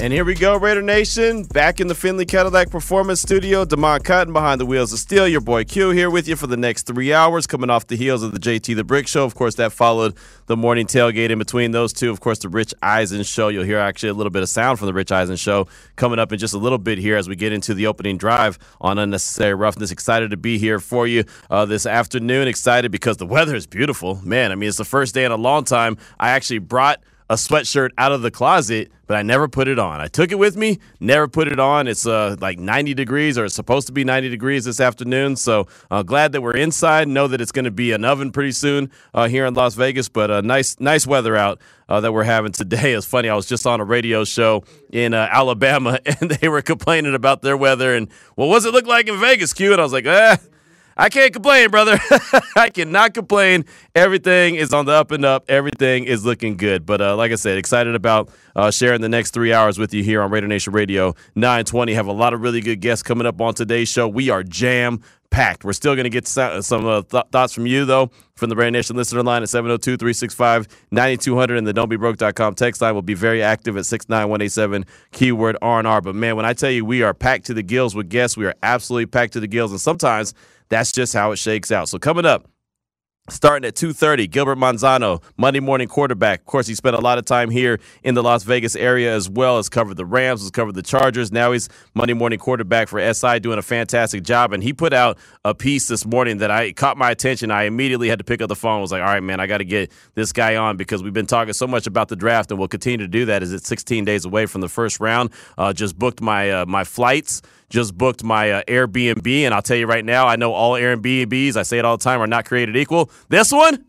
And here we go, Raider Nation. Back in the Finley Cadillac Performance Studio. Demond Cotton behind the wheels of steel. Your boy Q here with you for the next three hours, coming off the heels of the JT the Brick Show. Of course, that followed the morning tailgate in between those two. Of course, the Rich Eisen Show. You'll hear actually a little bit of sound from the Rich Eisen Show coming up in just a little bit here as we get into the opening drive on Unnecessary Roughness. Excited to be here for you uh, this afternoon. Excited because the weather is beautiful. Man, I mean, it's the first day in a long time. I actually brought a sweatshirt out of the closet, but I never put it on. I took it with me, never put it on. It's uh, like 90 degrees, or it's supposed to be 90 degrees this afternoon. So uh, glad that we're inside. Know that it's going to be an oven pretty soon uh, here in Las Vegas, but uh, nice, nice weather out uh, that we're having today. It's funny. I was just on a radio show in uh, Alabama, and they were complaining about their weather and well, what's it look like in Vegas, Q? And I was like, eh I can't complain, brother. I cannot complain. Everything is on the up and up. Everything is looking good. But uh, like I said, excited about uh, sharing the next three hours with you here on Raider Nation Radio 920. Have a lot of really good guests coming up on today's show. We are jam packed. We're still going to get some uh, th- thoughts from you, though, from the Brand Nation listener line at 702 365 9200 and the don'tbebroke.com text line will be very active at 69187, keyword R&R. But man, when I tell you we are packed to the gills with guests, we are absolutely packed to the gills. And sometimes that's just how it shakes out. So coming up, Starting at 2:30, Gilbert Manzano, Monday morning quarterback. Of course, he spent a lot of time here in the Las Vegas area as well as covered the Rams, has covered the Chargers. Now he's Monday morning quarterback for SI, doing a fantastic job. And he put out a piece this morning that I caught my attention. I immediately had to pick up the phone. I was like, all right, man, I got to get this guy on because we've been talking so much about the draft, and we'll continue to do that. As it's 16 days away from the first round. Uh, just booked my uh, my flights just booked my uh, Airbnb, and I'll tell you right now, I know all Airbnbs, I say it all the time, are not created equal. This one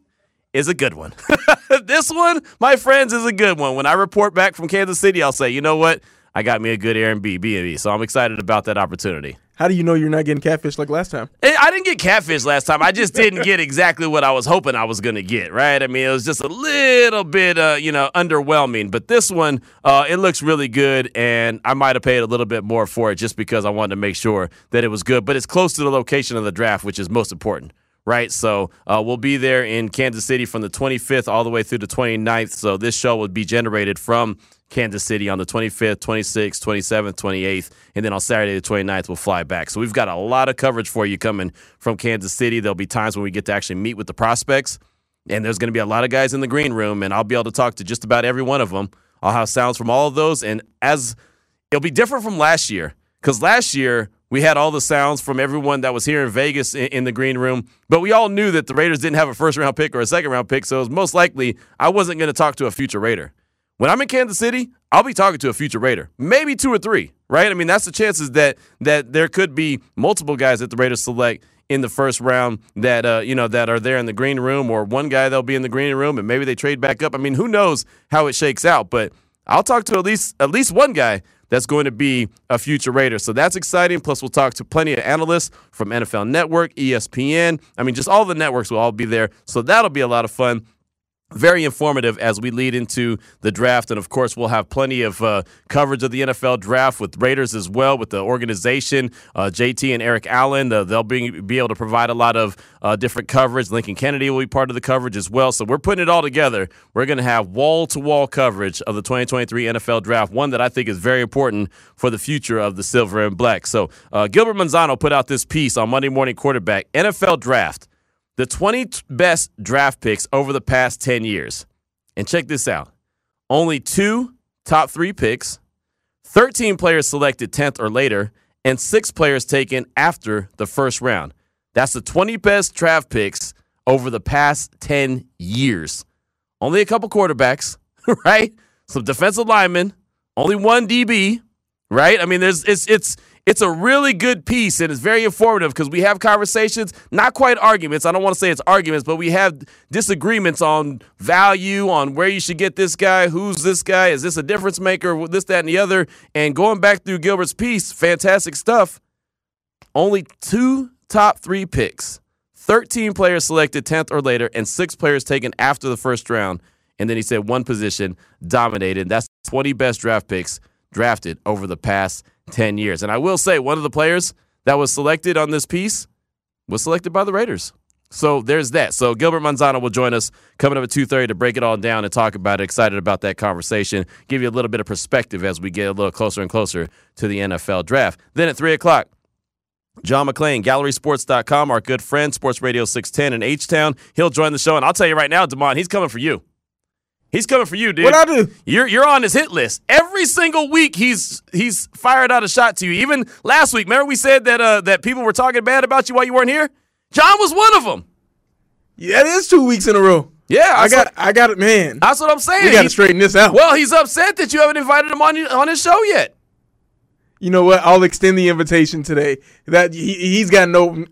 is a good one. this one, my friends, is a good one. When I report back from Kansas City, I'll say, you know what? I got me a good Airbnb, so I'm excited about that opportunity. How do you know you're not getting catfish like last time? I didn't get catfish last time. I just didn't get exactly what I was hoping I was going to get, right? I mean, it was just a little bit, uh, you know, underwhelming. But this one, uh, it looks really good, and I might have paid a little bit more for it just because I wanted to make sure that it was good. But it's close to the location of the draft, which is most important right? So uh, we'll be there in Kansas City from the 25th all the way through the 29th. So this show will be generated from Kansas City on the 25th, 26th, 27th, 28th, and then on Saturday the 29th we'll fly back. So we've got a lot of coverage for you coming from Kansas City. There'll be times when we get to actually meet with the prospects, and there's going to be a lot of guys in the green room, and I'll be able to talk to just about every one of them. I'll have sounds from all of those, and as it'll be different from last year because last year we had all the sounds from everyone that was here in Vegas in, in, the green room, but we all knew that the Raiders didn't have a first round pick or a second round pick, so it was most likely I wasn't going to talk to a future Raider. When I'm in Kansas City, I'll be talking to a future Raider, maybe two or three, right? I mean, that's the chances that that there could be multiple guys that the Raiders select in the first round that uh, you know that are there in the green room, or one guy that'll be in the green room, and maybe they trade back up. I mean, who knows how it shakes out? But I'll talk to at least at least one guy that's going to be a future Raider. So that's exciting. Plus, we'll talk to plenty of analysts from NFL Network, ESPN. I mean, just all the networks will all be there. So that'll be a lot of fun very informative as we lead into the draft. And of course, we'll have plenty of uh, coverage of the NFL draft with Raiders as well, with the organization, uh, JT and Eric Allen. Uh, they'll be, be able to provide a lot of uh, different coverage. Lincoln Kennedy will be part of the coverage as well. So we're putting it all together. We're going to have wall to wall coverage of the 2023 NFL draft, one that I think is very important for the future of the silver and black. So uh, Gilbert Manzano put out this piece on Monday Morning Quarterback NFL draft the 20 best draft picks over the past 10 years. And check this out only two top three picks, 13 players selected 10th or later, and six players taken after the first round. That's the 20 best draft picks over the past 10 years. Only a couple quarterbacks, right? Some defensive linemen, only one DB, right? I mean, there's it's it's It's a really good piece and it's very informative because we have conversations, not quite arguments. I don't want to say it's arguments, but we have disagreements on value, on where you should get this guy, who's this guy, is this a difference maker, this, that, and the other. And going back through Gilbert's piece, fantastic stuff. Only two top three picks, 13 players selected 10th or later, and six players taken after the first round. And then he said one position dominated. That's 20 best draft picks drafted over the past 10 years. And I will say, one of the players that was selected on this piece was selected by the Raiders. So there's that. So Gilbert Manzano will join us coming up at 2.30 to break it all down and talk about it. Excited about that conversation. Give you a little bit of perspective as we get a little closer and closer to the NFL draft. Then at 3 o'clock, John McClain, GallerySports.com, our good friend, Sports Radio 610 in H-Town. He'll join the show. And I'll tell you right now, Damon, he's coming for you. He's coming for you, dude. What I do? You're you're on his hit list every single week. He's he's fired out a shot to you. Even last week, remember we said that uh, that people were talking bad about you while you weren't here. John was one of them. Yeah, it is two weeks in a row. Yeah, I got, I got it, man. That's what I'm saying. We got to straighten this out. Well, he's upset that you haven't invited him on on his show yet. You know what? I'll extend the invitation today. That he, he's got no.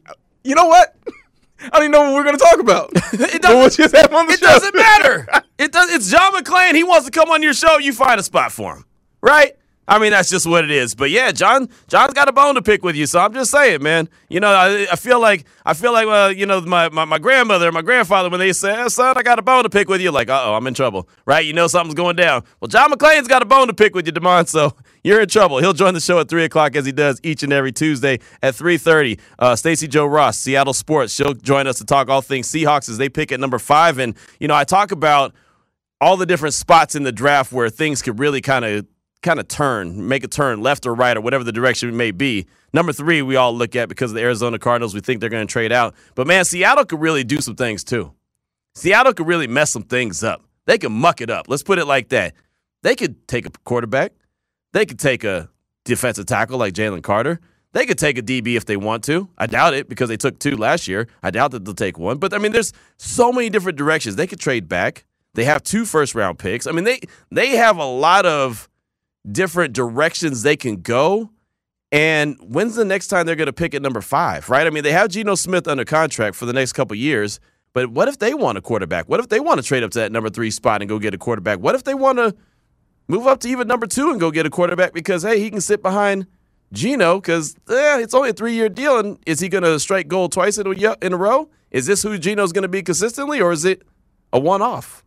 You know what? I don't even know what we're going to talk about. it But we'll just have on the it doesn't matter. It does. It's John McClain. He wants to come on your show. You find a spot for him, right? I mean, that's just what it is. But yeah, John, John's got a bone to pick with you. So I'm just saying, man. You know, I, I feel like I feel like uh, you know my, my, my grandmother, my grandfather, when they say, "Son, I got a bone to pick with you," like, "Uh oh, I'm in trouble," right? You know something's going down. Well, John McClain's got a bone to pick with you, Demond. So you're in trouble. He'll join the show at three o'clock as he does each and every Tuesday at three thirty. Uh, Stacy Joe Ross, Seattle Sports. She'll join us to talk all things Seahawks as they pick at number five. And you know, I talk about all the different spots in the draft where things could really kind of kind of turn, make a turn left or right or whatever the direction it may be. Number three, we all look at because of the Arizona Cardinals. We think they're going to trade out. But man, Seattle could really do some things too. Seattle could really mess some things up. They could muck it up. Let's put it like that. They could take a quarterback. They could take a defensive tackle like Jalen Carter. They could take a DB if they want to. I doubt it because they took two last year. I doubt that they'll take one. But I mean, there's so many different directions. They could trade back. They have two first round picks. I mean, they they have a lot of different directions they can go. And when's the next time they're going to pick at number five, right? I mean, they have Geno Smith under contract for the next couple years, but what if they want a quarterback? What if they want to trade up to that number three spot and go get a quarterback? What if they want to move up to even number two and go get a quarterback because, hey, he can sit behind Geno because eh, it's only a three year deal. And is he going to strike gold twice in a, in a row? Is this who Geno's going to be consistently, or is it a one off?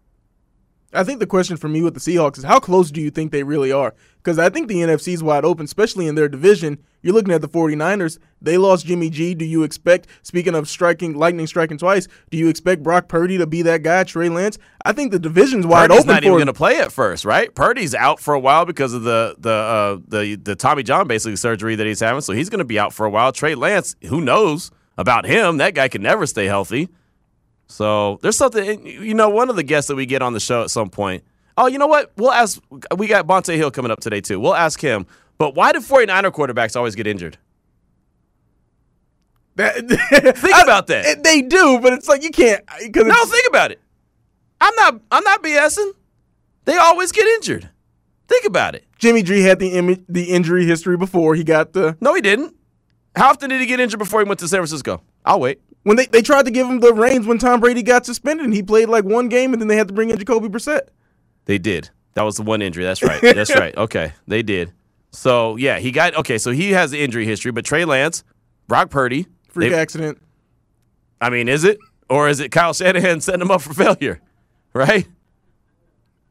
I think the question for me with the Seahawks is how close do you think they really are? Because I think the NFC is wide open, especially in their division. You're looking at the 49ers. They lost Jimmy G. Do you expect, speaking of striking, lightning striking twice, do you expect Brock Purdy to be that guy, Trey Lance? I think the division's wide Purdy's open not for even going to play at first, right? Purdy's out for a while because of the the uh, the the Tommy John basically surgery that he's having, so he's going to be out for a while. Trey Lance, who knows about him? That guy can never stay healthy. So there's something, you know, one of the guests that we get on the show at some point. Oh, you know what? We'll ask. We got Bonta Hill coming up today too. We'll ask him. But why do 49er quarterbacks always get injured? That, Think about that. They do, but it's like you can't. Cause No, think about it. I'm not. I'm not BSing. They always get injured. Think about it. Jimmy G had the Im- the injury history before he got the No, he didn't. How often did he get injured before he went to San Francisco? I'll wait. When they, they tried to give him the reins when Tom Brady got suspended and he played like one game and then they had to bring in Jacoby Brissett. They did. That was the one injury. That's right. That's right. Okay, they did. So yeah, he got okay. So he has the injury history, but Trey Lance, Brock Purdy, Freak they- accident. I mean, is it or is it Kyle Shanahan setting him up for failure? Right?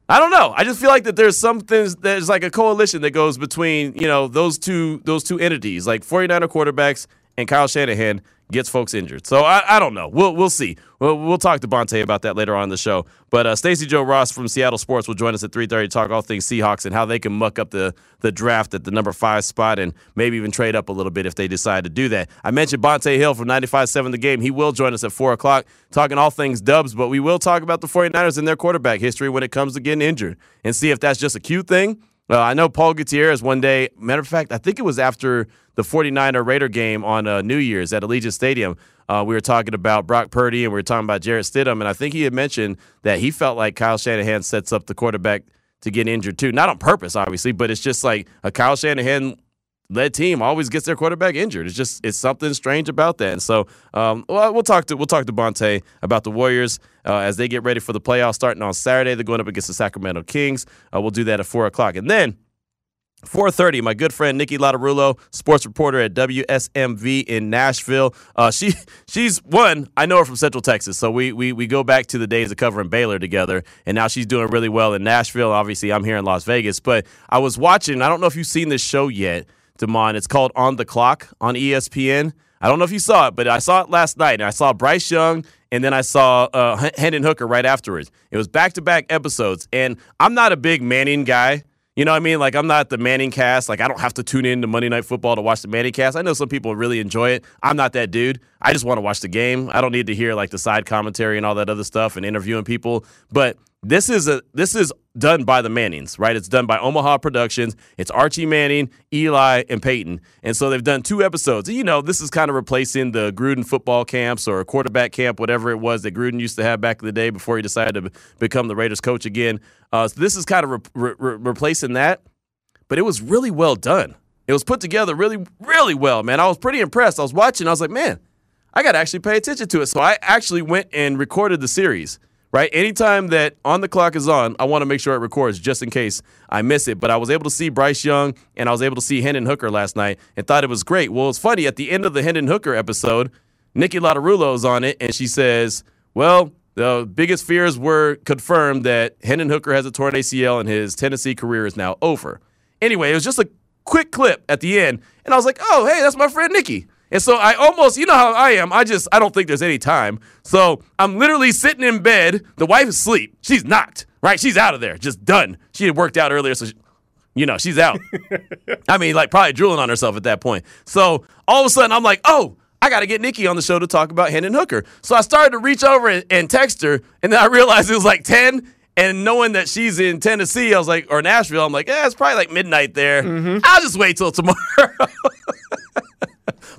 I don't know. I just feel like that there's something there's like a coalition that goes between, you know, those two those two entities, like 49er quarterbacks and Kyle Shanahan gets folks injured. So I, I don't know. We'll we'll see. We'll, we'll talk to Bonta about that later on in the show. But uh, Stacey Joe Ross from Seattle Sports will join us at 3:30 to talk all things Seahawks and how they can muck up the the draft at the number five spot and maybe even trade up a little bit if they decide to do that. I mentioned Bonta Hill from 95.7 The Game. He will join us at 4 o'clock talking all things Dubs, but we will talk about the 49ers and their quarterback history when it comes to getting injured and see if that's just a cute thing. Uh, I know Paul Gutierrez one day, matter of fact, I think it was after the 49er Raider game on uh, New Year's at Allegiant Stadium. Uh, we were talking about Brock Purdy and we were talking about Jarrett Stidham, and I think he had mentioned that he felt like Kyle Shanahan sets up the quarterback to get injured too. Not on purpose, obviously, but it's just like a Kyle Shanahan led team always gets their quarterback injured. It's just it's something strange about that. And so, um, well, we'll talk to we'll talk to Bonta about the Warriors uh, as they get ready for the playoffs starting on Saturday. They're going up against the Sacramento Kings. Uh, we'll do that at four o'clock, and then 4:30, my good friend Nikki Latarullo, sports reporter at WSMV in Nashville. Uh, she she's one. I know her from Central Texas, so we we we go back to the days of covering Baylor together, and now she's doing really well in Nashville. Obviously, I'm here in Las Vegas, but I was watching. I don't know if you've seen this show yet, Demond. It's called On the Clock on ESPN. I don't know if you saw it, but I saw it last night, and I saw Bryce Young, and then I saw uh, Hendon Hooker right afterwards. It was back to back episodes, and I'm not a big Manning guy. You know what I mean? Like I'm not the Manning cast. Like I don't have to tune in to Monday Night Football to watch the Manning cast. I know some people really enjoy it. I'm not that dude. I just want to watch the game. I don't need to hear like the side commentary and all that other stuff and interviewing people. But this is a this is done by the Mannings, right? It's done by Omaha Productions. It's Archie Manning, Eli, and Peyton. And so they've done two episodes. You know, this is kind of replacing the Gruden football camps or quarterback camp, whatever it was that Gruden used to have back in the day before he decided to become the Raiders coach again. Uh, so this is kind of re- re- replacing that. But it was really well done. It was put together really, really well, man. I was pretty impressed. I was watching. I was like, man, I got to actually pay attention to it. So I actually went and recorded the series right? Anytime that on the clock is on, I want to make sure it records just in case I miss it. But I was able to see Bryce Young and I was able to see Hendon Hooker last night and thought it was great. Well, it's funny at the end of the Hendon Hooker episode, Nikki Latarullo is on it and she says, "Well." The biggest fears were confirmed that Hendon Hooker has a torn ACL and his Tennessee career is now over. Anyway, it was just a quick clip at the end, and I was like, "Oh, hey, that's my friend Nikki." And so I almost, you know how I am. I just, I don't think there's any time. So I'm literally sitting in bed. The wife is asleep. She's knocked, right? She's out of there, just done. She had worked out earlier, so she, you know, she's out. I mean, like probably drooling on herself at that point. So all of a sudden, I'm like, oh, I got to get Nikki on the show to talk about Hendon Hooker. So I started to reach over and, and text her, and then I realized it was like 10. And knowing that she's in Tennessee, I was like, or Nashville, I'm like, yeah, it's probably like midnight there. Mm-hmm. I'll just wait till tomorrow.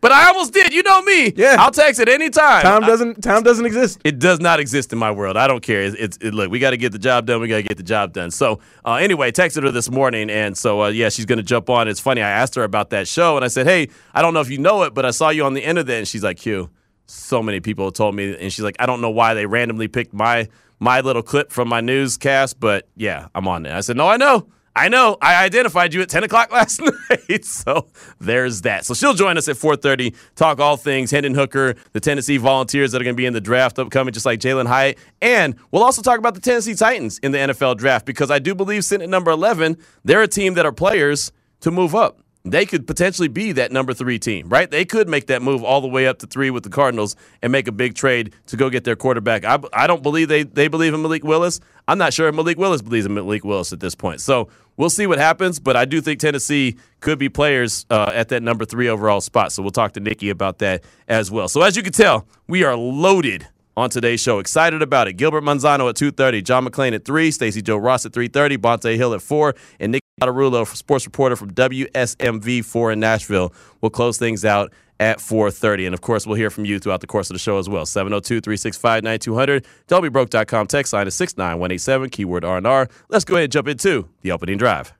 But I almost did. You know me. Yeah. I'll text at any time. Time doesn't time doesn't exist. It does not exist in my world. I don't care. It's, it's it, look. We got to get the job done. We got to get the job done. So uh, anyway, texted her this morning, and so uh, yeah, she's gonna jump on. It's funny. I asked her about that show, and I said, hey, I don't know if you know it, but I saw you on the end of that, and she's like, Q. So many people told me, and she's like, I don't know why they randomly picked my my little clip from my newscast, but yeah, I'm on there. I said, no, I know. I know. I identified you at 10 o'clock last night. so there's that. So she'll join us at 4.30, talk all things Hendon Hooker, the Tennessee Volunteers that are going to be in the draft upcoming, just like Jalin Hyatt. And we'll also talk about the Tennessee Titans in the NFL draft because I do believe sitting at number 11, they're a team that are players to move up they could potentially be that number three team, right? They could make that move all the way up to three with the Cardinals and make a big trade to go get their quarterback. I, I don't believe they, they believe in Malik Willis. I'm not sure if Malik Willis believes in Malik Willis at this point. So we'll see what happens, but I do think Tennessee could be players uh, at that number three overall spot. So we'll talk to Nikki about that as well. So as you can tell, we are loaded on today's show. Excited about it. Gilbert Manzano at 2.30, John McClain at 3, Stacey Joe Ross at 3.30, Bonta Hill at 4, and Nick Latarullo, sports reporter from WSMV4 in Nashville, will close things out at 4.30. And, of course, we'll hear from you throughout the course of the show as well. 702-365-9200. don'tbebroke.com. Text line is 69187, keyword R&R. Let's go ahead and jump into the opening drive.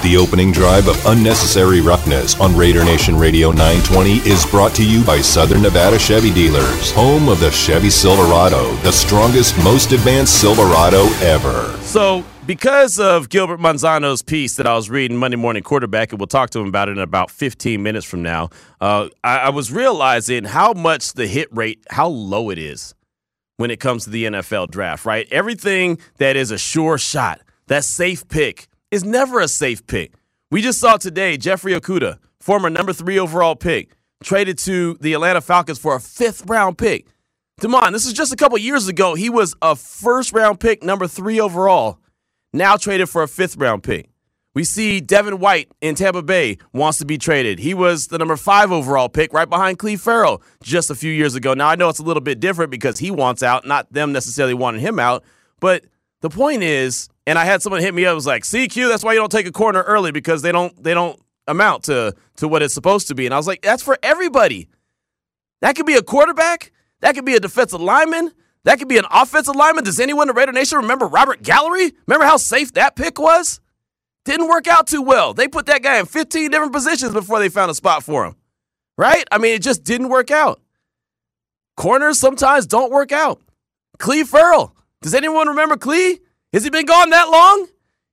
The opening drive of Unnecessary Roughness on Raider Nation Radio 920 is brought to you by Southern Nevada Chevy Dealers, home of the Chevy Silverado, the strongest, most advanced Silverado ever. So, because of Gilbert Manzano's piece that I was reading Monday Morning Quarterback, and we'll talk to him about it in about 15 minutes from now, uh, I, I was realizing how much the hit rate, how low it is when it comes to the NFL draft, right? Everything that is a sure shot, that safe pick, is never a safe pick. We just saw today Jeffrey Okudah, former number three overall pick, traded to the Atlanta Falcons for a fifth round pick. Demond, this is just a couple years ago. He was a first round pick, number three overall, now traded for a fifth round pick. We see Devin White in Tampa Bay wants to be traded. He was the number five overall pick right behind Clelin Ferrell just a few years ago. Now, I know it's a little bit different because he wants out, not them necessarily wanting him out. But the point is, and I had someone hit me up, was like, CQ, that's why you don't take a corner early because they don't they don't amount to to what it's supposed to be. And I was like, that's for everybody. That could be a quarterback, that could be a defensive lineman, that could be an offensive lineman. Does anyone in Raider Nation remember Robert Gallery? Remember how safe that pick was? Didn't work out too well. They put that guy in 15 different positions before they found a spot for him. Right? I mean, it just didn't work out. Corners sometimes don't work out. Clelin Ferrell. Does anyone remember Clelin? Has he been gone that long?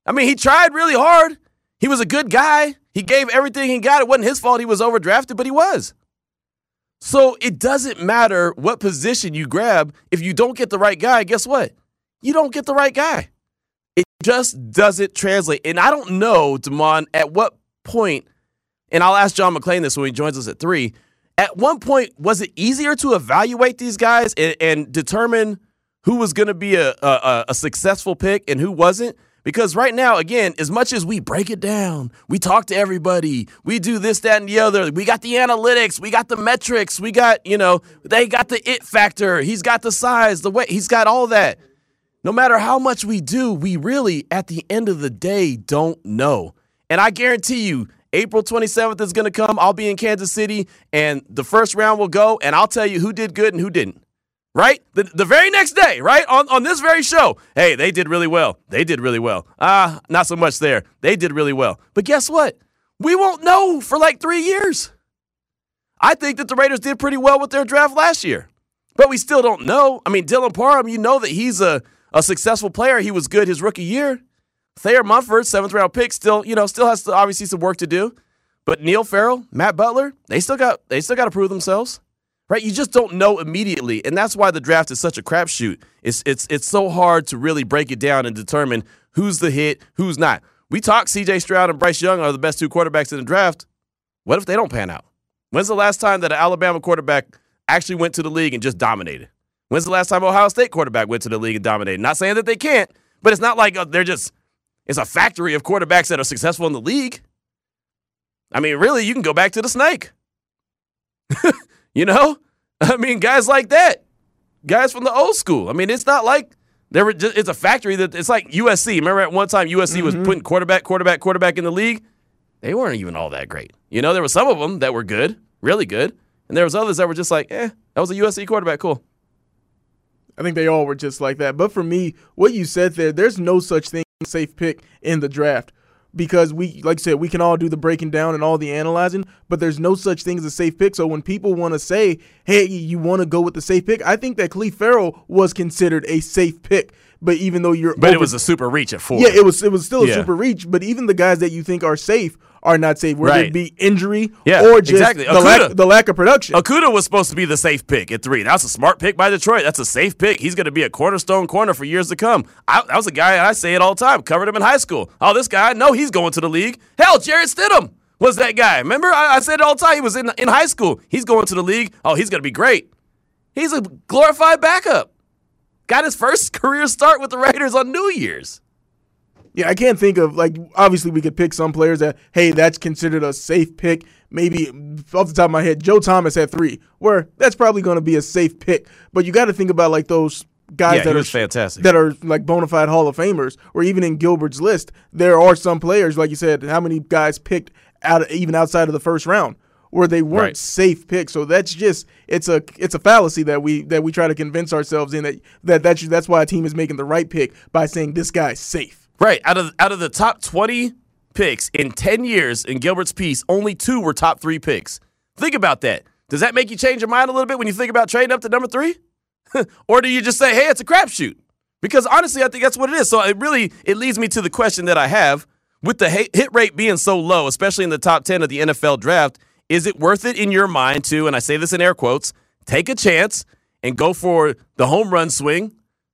I mean, he tried really hard. He was a good guy. He gave everything he got. It wasn't his fault he was overdrafted, but he was. So it doesn't matter what position you grab. If you don't get the right guy, guess what? You don't get the right guy. It just doesn't translate. And I don't know, Damon, at what point, and I'll ask John McClain this when he joins us at three. At one point, was it easier to evaluate these guys and, and determine who was going to be a, a, a successful pick and who wasn't? Because right now, again, as much as we break it down, we talk to everybody, we do this, that, and the other. We got the analytics, we got the metrics, we got, you know, they got the it factor. He's got the size, the weight, he's got all that. No matter how much we do, we really, at the end of the day, don't know. And I guarantee you, April 27th is going to come. I'll be in Kansas City, and the first round will go, and I'll tell you who did good and who didn't right? The, the very next day, right? On, on this very show. Hey, they did really well. They did really well. Ah, uh, not so much there. They did really well. But guess what? We won't know for like three years. I think that the Raiders did pretty well with their draft last year, but we still don't know. I mean, Dylan Parham, you know that he's a, a successful player. He was good his rookie year. Thayer Munford, seventh round pick, still, you know, still has to, obviously some work to do. But Neil Farrell, Matt Butler, they still got they still got to prove themselves right? You just don't know immediately, and that's why the draft is such a crapshoot. It's it's it's so hard to really break it down and determine who's the hit, who's not. We talk C.J. Stroud and Bryce Young are the best two quarterbacks in the draft. What if they don't pan out? When's the last time that an Alabama quarterback actually went to the league and just dominated? When's the last time Ohio State quarterback went to the league and dominated? Not saying that they can't, but it's not like uh, they're just it's a factory of quarterbacks that are successful in the league. I mean, really, you can go back to the snake. you know, I mean, guys like that, guys from the old school. I mean, it's not like there were. Just, it's a factory that it's like USC. Remember at one time USC mm-hmm. was putting quarterback, quarterback, quarterback in the league. They weren't even all that great. You know, there were some of them that were good, really good, and there was others that were just like, eh, that was a USC quarterback, cool. I think they all were just like that. But for me, what you said there, there's no such thing as a safe pick in the draft because we, like I said, we can all do the breaking down and all the analyzing, but there's no such thing as a safe pick. So when people want to say, hey, you want to go with the safe pick, I think that Clelin Ferrell was considered a safe pick. But even though you're, but over, it was a super reach at four. Yeah, it was. It was still a yeah. super reach. But even the guys that you think are safe are not safe, whether right. it be injury yeah, or just exactly. the, lack, the lack of production. Okudah was supposed to be the safe pick at three. That's a smart pick by Detroit. That's a safe pick. He's going to be a cornerstone corner for years to come. I, that was a guy, I say it all the time, covered him in high school. Oh, this guy, no, he's going to the league. Hell, Jarrett Stidham was that guy. Remember, I, I said it all the time. He was in, in high school. He's going to the league. Oh, he's going to be great. He's a glorified backup. Got his first career start with the Raiders on New Year's. Yeah, I can't think of like obviously we could pick some players that hey that's considered a safe pick. Maybe off the top of my head, Joe Thomas had three, where that's probably going to be a safe pick. But you got to think about like those guys yeah, that are fantastic that are like bona fide Hall of Famers, or even in Gilbert's list, there are some players like you said. How many guys picked out even outside of the first round? where they weren't right. safe picks. So that's just it's a it's a fallacy that we that we try to convince ourselves in that that that's that's why a team is making the right pick by saying this guy's safe. Right. Out of out of the top 20 picks in 10 years in Gilbert's piece, only two were top 3 picks. Think about that. Does that make you change your mind a little bit when you think about trading up to number 3? or do you just say, "Hey, it's a crapshoot"? Because honestly, I think that's what it is. So it really it leads me to the question that I have with the hit rate being so low, especially in the top 10 of the NFL draft, is it worth it in your mind to, and I say this in air quotes, take a chance and go for the home run swing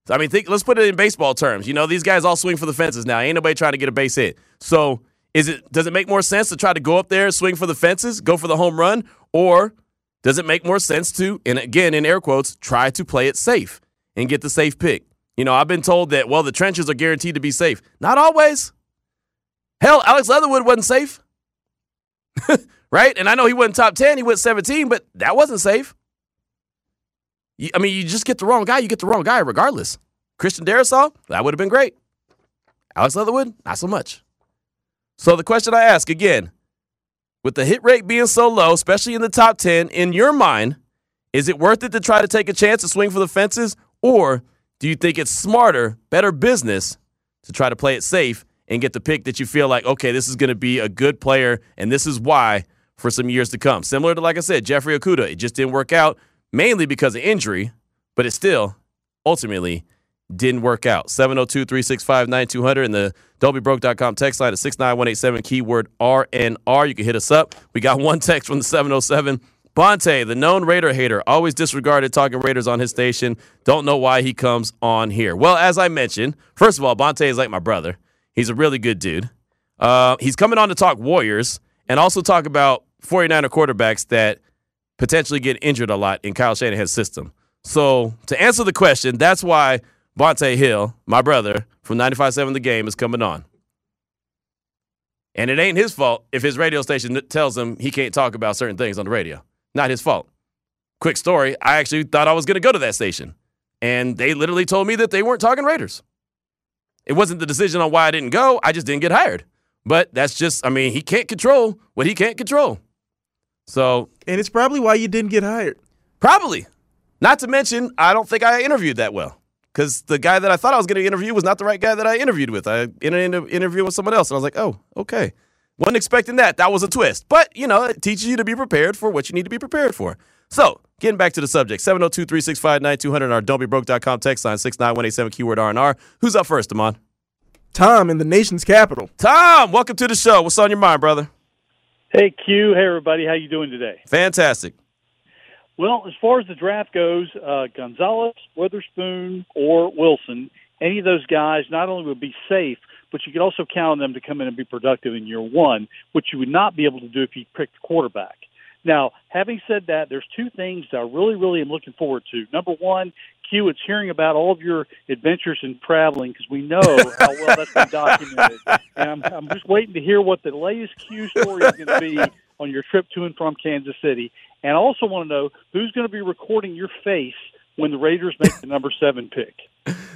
I mean, think, let's put it in baseball terms. You know, these guys all swing for the fences now. Ain't nobody trying to get a base hit. So, is it does it make more sense to try to go up there, swing for the fences, go for the home run, or does it make more sense to, and again in air quotes, try to play it safe and get the safe pick? You know, I've been told that well, the trenches are guaranteed to be safe. Not always. Hell, Alex Leatherwood wasn't safe. right? And I know he went top 10, he went 17, but that wasn't safe. I mean, you just get the wrong guy, you get the wrong guy regardless. Christian Darrisaw, that would have been great. Alex Leatherwood, not so much. So the question I ask again, with the hit rate being so low, especially in the top 10, in your mind, is it worth it to try to take a chance to swing for the fences? Or do you think it's smarter, better business to try to play it safe and get the pick that you feel like, okay, this is going to be a good player, and this is why for some years to come. Similar to, like I said, Jeffrey Okudah. It just didn't work out, mainly because of injury, but it still ultimately didn't work out. 702 365 9200 and the don'tbebroke.com text line at 69187, keyword RNR. You can hit us up. We got one text from the 707. Bonta, the known Raider hater, always disregarded talking Raiders on his station. Don't know why he comes on here. Well, as I mentioned, first of all, Bonta is like my brother. He's a really good dude. Uh, he's coming on to talk Warriors and also talk about 49er quarterbacks that potentially get injured a lot in Kyle Shanahan's system. So, to answer the question, that's why Bonta Hill, my brother from 95.7 The Game, is coming on. And it ain't his fault if his radio station tells him he can't talk about certain things on the radio. Not his fault. Quick story I actually thought I was going to go to that station. And they literally told me that they weren't talking Raiders. It wasn't the decision on why I didn't go, I just didn't get hired. But that's just, I mean, he can't control what he can't control. So. And it's probably why you didn't get hired. Probably. Not to mention, I don't think I interviewed that well because the guy that I thought I was going to interview was not the right guy that I interviewed with. I in an interview with someone else, and I was like, oh, okay. Wasn't expecting that. That was a twist. But, you know, it teaches you to be prepared for what you need to be prepared for. So, getting back to the subject 702 365 9200 our don'tbebroke.com text line 69187 keyword RNR. Who's up first, Amon? Tom in the nation's capital. Tom, welcome to the show. What's on your mind, brother? Hey, Q. Hey, everybody. How you doing today? Fantastic. Well, as far as the draft goes, uh, Gonzalez, Witherspoon, or Wilson, any of those guys not only would be safe, but you could also count on them to come in and be productive in year one, which you would not be able to do if you picked quarterback. Now, having said that, there's two things that I really, really am looking forward to. Number one, Q, it's hearing about all of your adventures in traveling because we know how well that's been documented. And I'm, I'm just waiting to hear what the latest Q story is going to be on your trip to and from Kansas City. And I also want to know who's going to be recording your face when the Raiders make the number seven pick.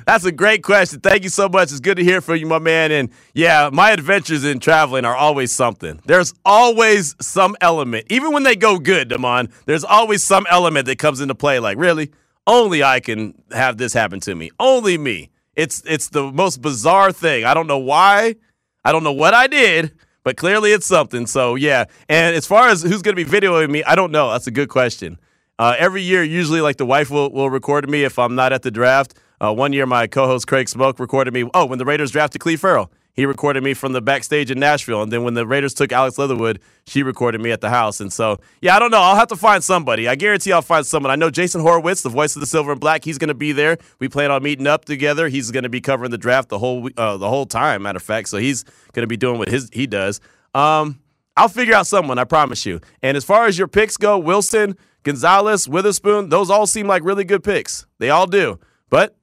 That's a great question. Thank you so much. It's good to hear from you, my man. And yeah, my adventures in traveling are always something. There's always some element, even when they go good, Damon, there's always some element that comes into play. Like, really? Only I can have this happen to me. Only me. It's it's the most bizarre thing. I don't know why. I don't know what I did, but clearly it's something. So yeah. And as far as who's to be videoing me, I don't know. That's a good question. Uh, every year, usually, like the wife will, will record me if I'm not at the draft. Uh, one year, my co-host Craig Smoke recorded me. Oh, when the Raiders drafted Clelin Ferrell, he recorded me from the backstage in Nashville. And then when the Raiders took Alex Leatherwood, she recorded me at the house. And so, yeah, I don't know. I'll have to find somebody. I guarantee I'll find someone. I know Jason Horowitz, the voice of the Silver and Black. He's going to be there. We plan on meeting up together. He's going to be covering the draft the whole uh, the whole time. Matter of fact, so he's going to be doing what his he does. Um, I'll figure out someone. I promise you. And as far as your picks go, Wilson. Gonzalez, Witherspoon, those all seem like really good picks. They all do. But,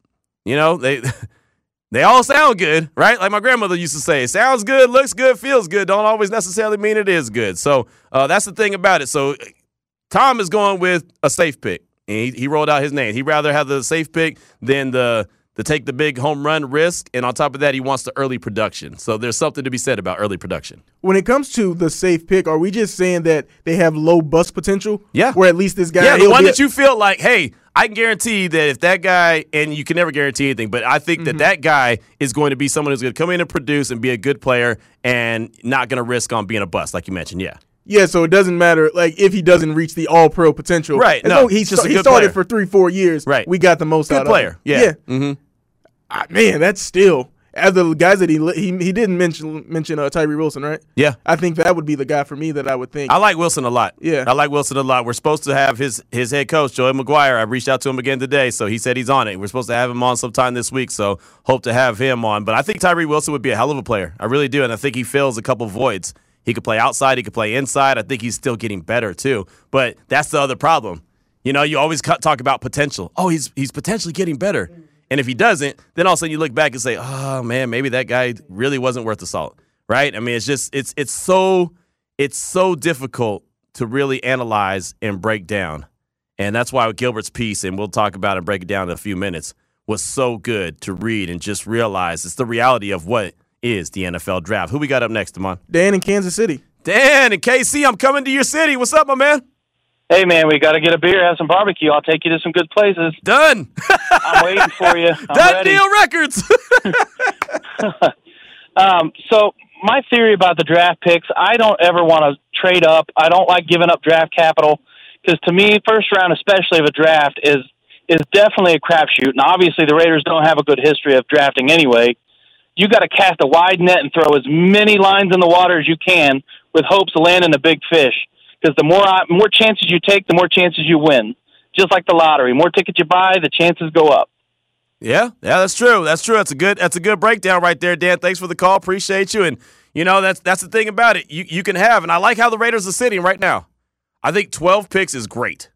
you know, they they all sound good, right? Like my grandmother used to say, sounds good, looks good, feels good, don't always necessarily mean it is good. So uh, that's the thing about it. So Tom is going with a safe pick. And he, he rolled out his name. He'd rather have the safe pick than the to take the big home run risk. And on top of that, he wants the early production. So there's something to be said about early production. When it comes to the safe pick, are we just saying that they have low bust potential? Yeah. Where at least this guy. Yeah, the one that you feel like, hey, I can guarantee that if that guy, and you can never guarantee anything, but I think mm-hmm. that that guy is going to be someone who's going to come in and produce and be a good player and not going to risk on being a bust, like you mentioned. Yeah. Yeah, so it doesn't matter like if he doesn't reach the All Pro potential. Right. no, he's just he started player. for three, four years. Right. We got the most good out player. of him. Yeah. Yeah. Mm-hmm man, that's still as the guys that he he he didn't mention mention uh, Tyree Wilson, right? Yeah, I think that would be the guy for me that I would think. I like Wilson a lot. Yeah, I like Wilson a lot. We're supposed to have his his head coach Joey McGuire. I reached out to him again today, so he said he's on it. We're supposed to have him on sometime this week, so hope to have him on. But I think Tyree Wilson would be a hell of a player. I really do, and I think he fills a couple voids. He could play outside. He could play inside. I think he's still getting better too. But that's the other problem. You know, you always talk about potential. Oh, he's he's potentially getting better. And if he doesn't, then all of a sudden you look back and say, "Oh man, maybe that guy really wasn't worth the salt." Right? I mean, it's just it's it's so it's so difficult to really analyze and break down. And that's why Gilbert's piece, and we'll talk about and break it down in a few minutes, was so good to read and just realize it's the reality of what is the NFL draft. Who we got up next, Damon? Dan in Kansas City. Dan and KC, I'm coming to your city. What's up, my man? Hey man, we got to get a beer, have some barbecue. I'll take you to some good places. Done. I'm waiting for you. I'm Done ready. deal records. Um, so my theory about the draft picks, I don't ever want to trade up. I don't like giving up draft capital because to me, first round, especially of a draft, is is definitely a crapshoot. And obviously, the Raiders don't have a good history of drafting anyway. You got to cast a wide net and throw as many lines in the water as you can with hopes of landing a big fish. Because the more uh, more chances you take, the more chances you win. Just like the lottery, more tickets you buy, the chances go up. Yeah, yeah, that's true. That's true. That's a good that's a good breakdown right there, Dan. Thanks for the call. Appreciate you. And you know, that's that's the thing about it. You you can have, and I like how the Raiders are sitting right now. I think 12 picks is great.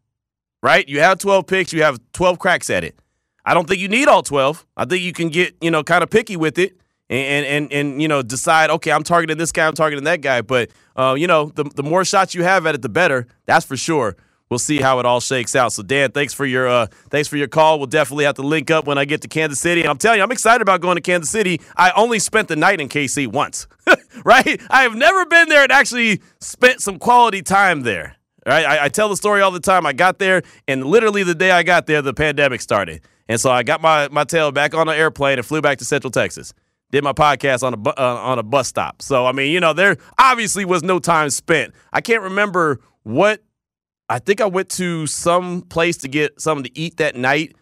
Right? You have 12 picks, you have 12 cracks at it. I don't think you need all 12. I think you can get, you know, kind of picky with it and and and you know, decide, okay, I'm targeting this guy, I'm targeting that guy, but uh, you know, the the more shots you have at it the better. That's for sure we'll see how it all shakes out. So Dan, thanks for your uh, thanks for your call. We'll definitely have to link up when I get to Kansas City. And I'm telling you, I'm excited about going to Kansas City. I only spent the night in KC once, right? I have never been there and actually spent some quality time there. Right? I, I tell the story all the time. I got there, and literally the day I got there, the pandemic started. And so I got my, my tail back on an airplane and flew back to Central Texas. Did my podcast on a bu- uh, on a bus stop. So I mean, you know, there obviously was no time spent. I can't remember what I think I went to some place to get something to eat that night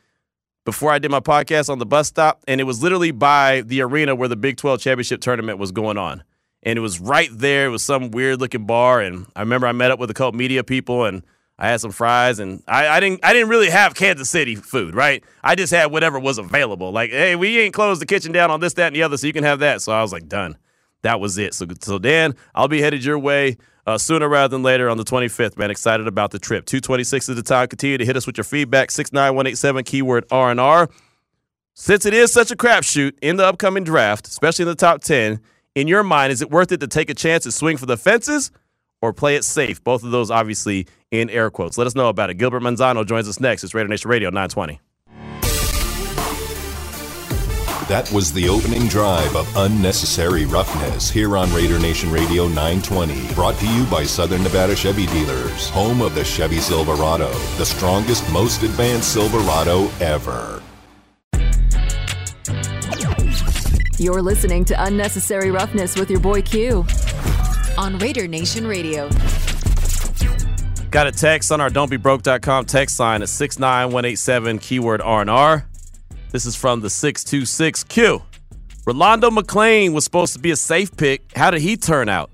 before I did my podcast on the bus stop, and it was literally by the arena where the Big 12 championship tournament was going on. And it was right there. It was some weird looking bar, and I remember I met up with a couple media people, and I had some fries, and I, I didn't I didn't really have Kansas City food, right? I just had whatever was available. Like, hey, we ain't closed the kitchen down on this, that, and the other, so you can have that. So I was like, done. That was it. So, so Dan, I'll be headed your way uh, sooner rather than later on the 25th, man. Excited about the trip. 226 is the time. Continue to hit us with your feedback. 69187, keyword R&R. Since it is such a crapshoot in the upcoming draft, especially in the top 10, in your mind, is it worth it to take a chance and swing for the fences or play it safe? Both of those obviously in air quotes. Let us know about it. Gilbert Manzano joins us next. It's Raider Nation Radio 920. That was the opening drive of Unnecessary Roughness here on Raider Nation Radio 920. Brought to you by Southern Nevada Chevy Dealers, home of the Chevy Silverado, the strongest, most advanced Silverado ever. You're listening to Unnecessary Roughness with your boy Q on Raider Nation Radio. Got a text on our don'tbebroke.com text line at 69187 keyword R&R. This is from the 626Q. Rolando McClain was supposed to be a safe pick. How did he turn out?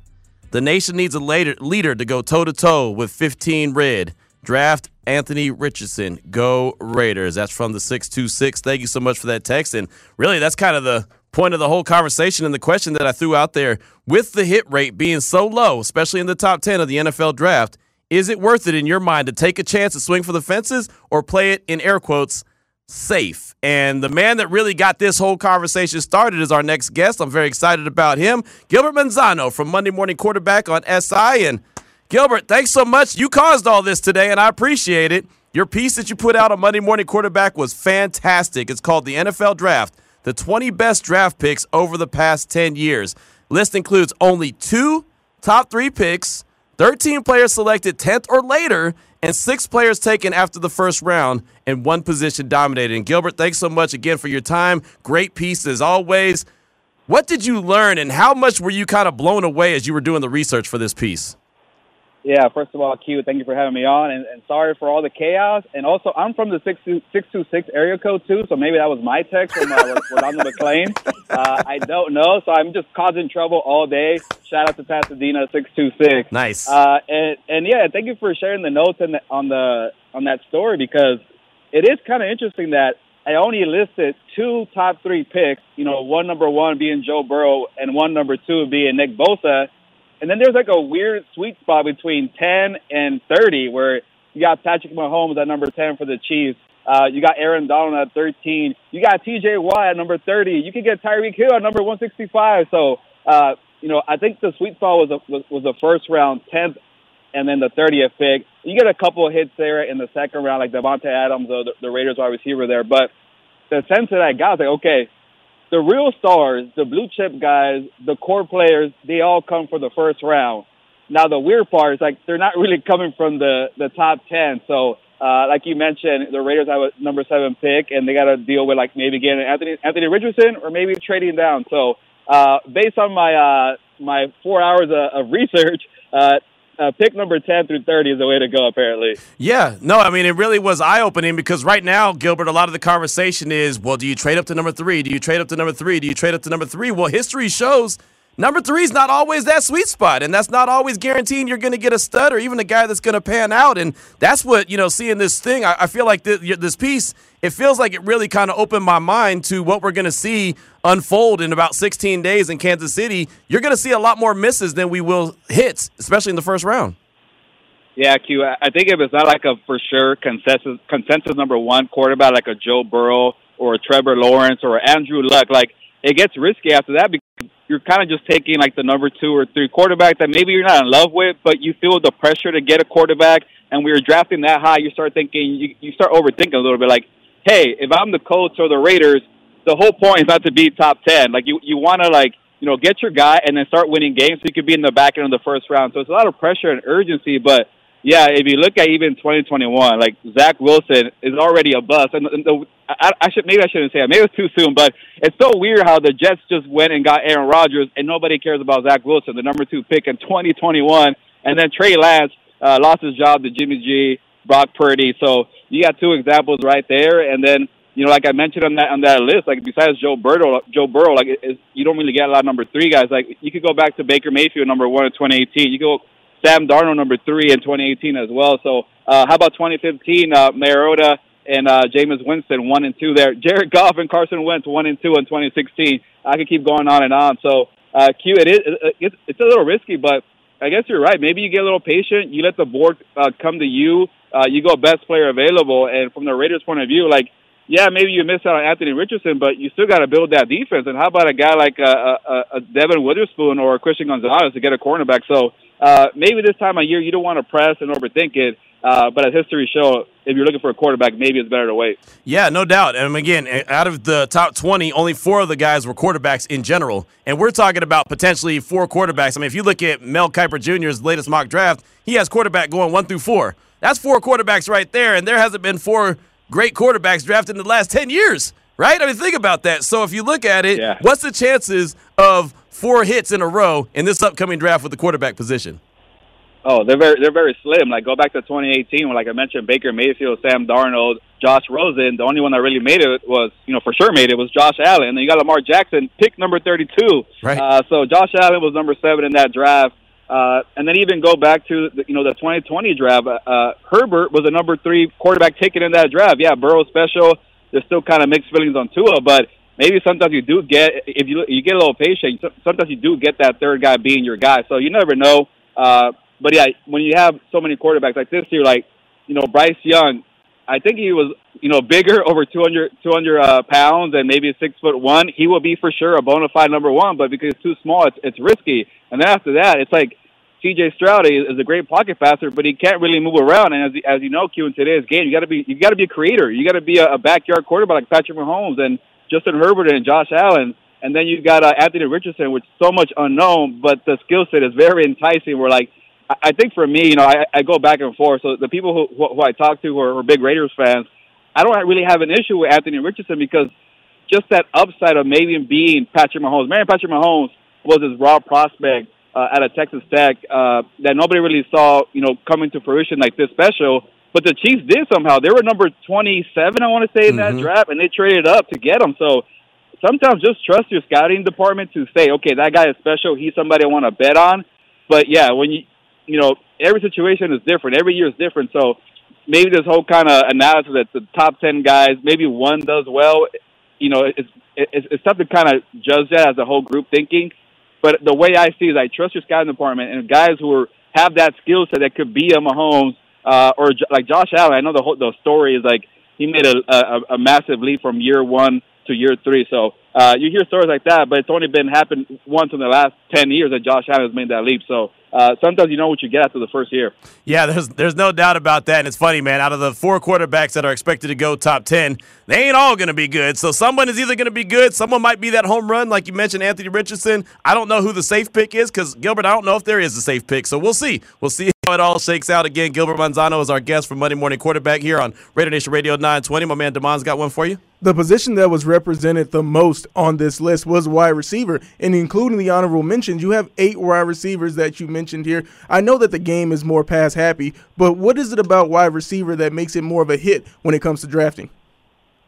The nation needs a leader to go toe to toe with 15 red. Draft Anthony Richardson. Go Raiders. That's from the 626. Thank you so much for that text. And really, that's kind of the point of the whole conversation and the question that I threw out there. With the hit rate being so low, especially in the top 10 of the NFL draft, is it worth it in your mind to take a chance to swing for the fences or play it in air quotes safe. And the man that really got this whole conversation started is our next guest. I'm very excited about him, Gilbert Manzano from Monday Morning Quarterback on SI. And Gilbert, thanks so much. You caused all this today, and I appreciate it. Your piece that you put out on Monday Morning Quarterback was fantastic. It's called the NFL Draft, the 20 best draft picks over the past 10 years. List includes only two top three picks, 13 players selected 10th or later, and six players taken after the first round and one position dominated. And Gilbert, thanks so much again for your time. Great piece as always. What did you learn and how much were you kind of blown away as you were doing the research for this piece? Yeah, first of all, Q, thank you for having me on, and, and sorry for all the chaos. And also, I'm from the 626 area code, too, so maybe that was my text from uh, Rolando McClain. Uh, I don't know, so I'm just causing trouble all day. Shout out to Pasadena 626. Nice. Uh, and, and yeah, thank you for sharing the notes the, on, the, on that story because it is kind of interesting that I only listed two top three picks, you know, one number one being Joe Burrow and one number two being Nick Bosa – and then there's like a weird sweet spot between 10 and 30 where you got Patrick Mahomes at number 10 for the Chiefs. Uh, you got Aaron Donald at 13. You got TJ Watt at number 30. You can get Tyreek Hill at number 165. So, uh, you know, I think the sweet spot was a, was, was the first round, 10th, and then the 30th pick. You get a couple of hits there in the second round, like Davante Adams, the, the Raiders wide receiver there. But the sense that I got was like, okay, the real stars, the blue chip guys, the core players, they all come for the first round. Now the weird part is like they're not really coming from the the top ten. So uh, like you mentioned, the Raiders have a number seven pick, and they got to deal with like maybe getting Anthony Anthony Richardson or maybe trading down. So uh, based on my uh, my four hours of, of research, uh, uh, pick number 10 through 30 is the way to go, apparently. Yeah, no, I mean, it really was eye opening because right now, Gilbert, a lot of the conversation is well, do you trade up to number three? Do you trade up to number three? Do you trade up to number three? Well, history shows number three is not always that sweet spot, and that's not always guaranteeing you're going to get a stud or even a guy that's going to pan out. And that's what, you know, seeing this thing, I, I feel like this, this piece, it feels like it really kind of opened my mind to what we're going to see unfold in about 16 days in Kansas City. You're going to see a lot more misses than we will hits, especially in the first round. Yeah, Q. I think if it's not like a for sure consensus consensus number one quarterback like a Joe Burrow or a Trevor Lawrence or Andrew Luck, like it gets risky after that because you're kind of just taking like the number two or three quarterback that maybe you're not in love with, but you feel the pressure to get a quarterback. And we were drafting that high, you start thinking, you, you start overthinking a little bit. Like, hey, if I'm the Colts or the Raiders, the whole point is not to be top ten. Like you, you want to like you know get your guy and then start winning games so you could be in the back end of the first round. So it's a lot of pressure and urgency, but yeah, if you look at even 2021, like Zach Wilson is already a bust, and, and the, I, I should maybe I shouldn't say that. Maybe it's too soon, but it's so weird how the Jets just went and got Aaron Rodgers, and nobody cares about Zach Wilson, the number two pick in 2021, and then Trey Lance uh, lost his job to Jimmy G, Brock Purdy. So you got two examples right there, and then you know, like I mentioned on that on that list, like besides Joe Burrow, Joe Burrow, like it's, you don't really get a lot of number three guys. Like you could go back to Baker Mayfield, number one in 2018. You go Sam Darnold number three in 2018 as well. So uh, how about 2015? Uh, Mariota and uh, Jameis Winston one and two there. Jared Goff and Carson Wentz one and two in 2016. I could keep going on and on. So uh, Q, it is it's, it's a little risky, but I guess you're right. Maybe you get a little patient. You let the board uh, come to you. Uh, you go best player available. And from the Raiders' point of view, like yeah, maybe you missed out on Anthony Richardson, but you still got to build that defense. And how about a guy like uh, a, a Devon Witherspoon or Christian Gonzalez to get a cornerback? So uh, maybe this time of year you don't want to press and overthink it. Uh, but as history show, if you're looking for a quarterback, maybe it's better to wait. Yeah, no doubt. And again, out of the top 20, only four of the guys were quarterbacks in general. And we're talking about potentially four quarterbacks. I mean, if you look at Mel Kiper Jr.'s latest mock draft, he has quarterback going one through four. That's four quarterbacks right there. And there hasn't been four great quarterbacks drafted in the last 10 years, right? I mean, think about that. So if you look at it, yeah. what's the chances of four hits in a row in this upcoming draft with the quarterback position? Oh, they're very they're very slim. Like go back to 2018 when, like I mentioned, Baker Mayfield, Sam Darnold, Josh Rosen. The only one that really made it was, you know, for sure made it was Josh Allen. And then you got Lamar Jackson, pick number 32. Right. Uh, so Josh Allen was number seven in that draft. Uh, and then even go back to the, you know the 2020 draft. Uh, Herbert was a number three quarterback taken in that draft. Yeah, Burrow special. There's still kind of mixed feelings on Tua, but maybe sometimes you do get if you you get a little patient. Sometimes you do get that third guy being your guy. So you never know. Uh, but yeah, when you have so many quarterbacks like this year, like you know Bryce Young, I think he was you know bigger, over 200, 200 uh, pounds, and maybe six foot one. He will be for sure a bona fide number one, but because it's too small, it's it's risky. And then after that, it's like C.J. Stroud is a great pocket passer, but he can't really move around. And as as you know, Q in today's game, you got to be you got to be a creator. You got to be a, a backyard quarterback like Patrick Mahomes and Justin Herbert and Josh Allen. And then you've got uh, Anthony Richardson, which is so much unknown, but the skill set is very enticing. We're like I think for me, you know, I, I go back and forth. So the people who, who I talk to who are, who are big Raiders fans, I don't really have an issue with Anthony Richardson because just that upside of maybe being Patrick Mahomes. Marion Patrick Mahomes was this raw prospect uh, out of Texas Tech uh, that nobody really saw, you know, coming to fruition like this special. But the Chiefs did somehow. They were number 27, I want to say, in mm-hmm. that draft, and they traded up to get him. So sometimes just trust your scouting department to say, okay, that guy is special. He's somebody I want to bet on. But yeah, when you you know, every situation is different. Every year is different. So maybe this whole kind of analysis that the top 10 guys, maybe one does well, you know, it's, it's, it's tough to kind of judge that as a whole group thinking. But the way I see it is I trust your scouting department and guys who are, have that skill set that could be a Mahomes uh, or like Josh Allen. I know the whole the story is like he made a, a, a massive leap from year one to year three. So uh, you hear stories like that, but it's only been happened once in the last ten years that Josh Allen has made that leap. So uh, sometimes you know what you get after the first year. Yeah, there's there's no doubt about that. And it's funny, man. Out of the four quarterbacks that are expected to go top ten, they ain't all going to be good. So someone is either going to be good, someone might be that home run, like you mentioned, Anthony Richardson. I don't know who the safe pick is because Gilbert, I don't know if there is a safe pick. So we'll see. We'll see how it all shakes out. Again, Gilbert Manzano is our guest for Monday Morning Quarterback here on Raider Nation Radio 920. My man Damon's got one for you. The position that was represented the most on this list was wide receiver, and including the honorable mentions, you have eight wide receivers that you mentioned here. I know that the game is more pass happy, but what is it about wide receiver that makes it more of a hit when it comes to drafting?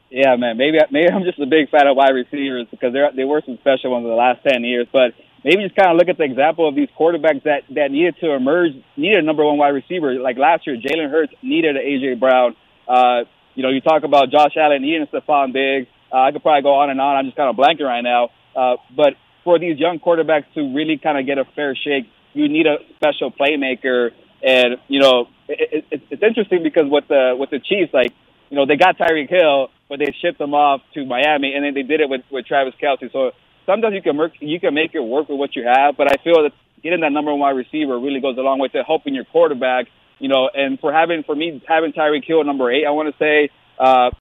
Yeah, man. Maybe maybe I'm just a big fan of wide receivers because there there were some special ones in the last ten years. But maybe just kind of look at the example of these quarterbacks that that needed to emerge, needed a number one wide receiver. Like last year, Jalen Hurts needed an AJ Brown. Uh, you know, you talk about Josh Allen needing Stefon Diggs. Uh, I could probably go on and on. I'm just kind of blanking right now. Uh, but for these young quarterbacks to really kind of get a fair shake, you need a special playmaker. And you know, it, it, it's interesting because with the with the Chiefs, like you know, they got Tyreek Hill, but they shipped him off to Miami, and then they did it with, with Travis Kelce. So sometimes you can work, you can make it work with what you have, but I feel that getting that number one wide receiver really goes a long way to helping your quarterback. You know, and for having for me having Tyreek Hill number eight, I want to say, uh,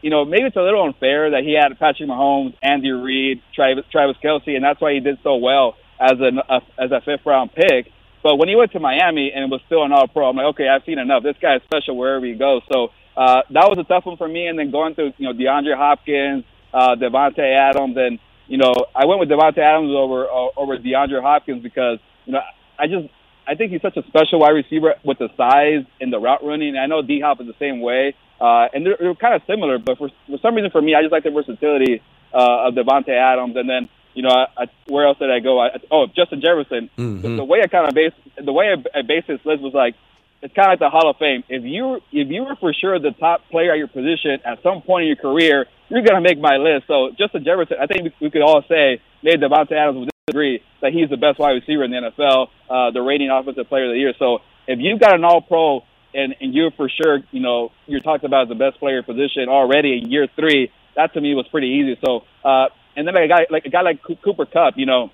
you know, maybe it's a little unfair that he had Patrick Mahomes, Andy Reid, Travis, Travis Kelce, and that's why he did so well as a, a as a fifth round pick. But when he went to Miami and was still an All Pro, I'm like, okay, I've seen enough. This guy is special wherever he goes. So uh, that was a tough one for me. And then going through, you know, DeAndre Hopkins, uh, Davante Adams, and you know, I went with Davante Adams over uh, over DeAndre Hopkins because you know I just I think he's such a special wide receiver with the size and the route running. I know D Hop is the same way, uh, and they're, they're kind of similar. But for for some reason, for me, I just like the versatility uh, of Davante Adams. And then you know, I, I, where else did I go? I, oh, Justin Jefferson. Mm-hmm. The, the way I kind of base the way I, I based this list was like it's kind of like the Hall of Fame. If you if you were for sure the top player at your position at some point in your career, you're gonna make my list. So Justin Jefferson, I think we, could all say, maybe Davante Adams would disagree that he's the best wide receiver in the NFL, uh, the rating offensive player of the year. So if you've got an All Pro and and you're for sure, you know, you're talked about as the best player position already in year three, that to me was pretty easy. So uh, and then like a guy like a guy like Cooper Kupp, you know.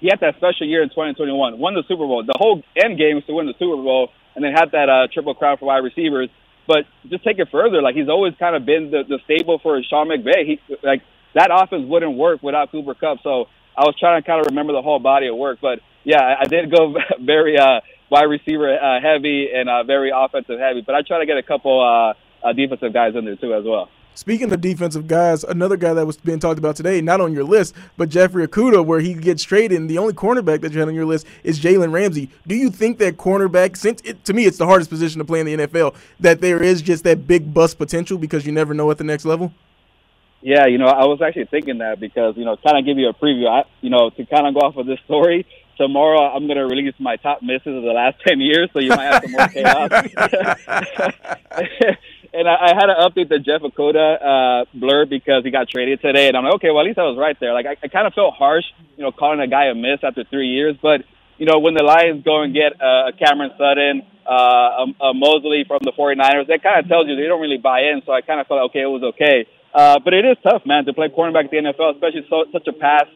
He had that special year in 2021, won the Super Bowl. The whole end game was to win the Super Bowl and then have that uh, triple crown for wide receivers. But just take it further. Like he's always kind of been the, the stable for Sean McVay. He like that offense wouldn't work without Cooper Kupp. So I was trying to kind of remember the whole body of work. But yeah, I, I did go very uh, wide receiver uh, heavy and uh, very offensive heavy. But I try to get a couple uh, uh, defensive guys in there too as well. Speaking of defensive guys, another guy that was being talked about today, not on your list, but Jeffrey Okudah, where he gets traded, and the only cornerback that you had on your list is Jalen Ramsey. Do you think that cornerback, since it, to me it's the hardest position to play in the NFL, that there is just that big bust potential because you never know at the next level? Yeah, you know, I was actually thinking that because, you know, kind of give you a preview, I, you know, to kind of go off of this story, tomorrow I'm going to release my top misses of the last 10 years, so you might have some more chaos. and I, I had to update the Jeff Okudah uh, blurb because he got traded today, and I'm like, okay, well at least I was right there. Like I, I kind of felt harsh, you know, calling a guy a miss after three years, but you know, when the Lions go and get uh, a Cameron Sutton, uh, a, a Moseley from the 49ers, that kind of tells you they don't really buy in. So I kind of felt okay, it was okay. Uh, but it is tough, man, to play cornerback at the NFL, especially so, such a pass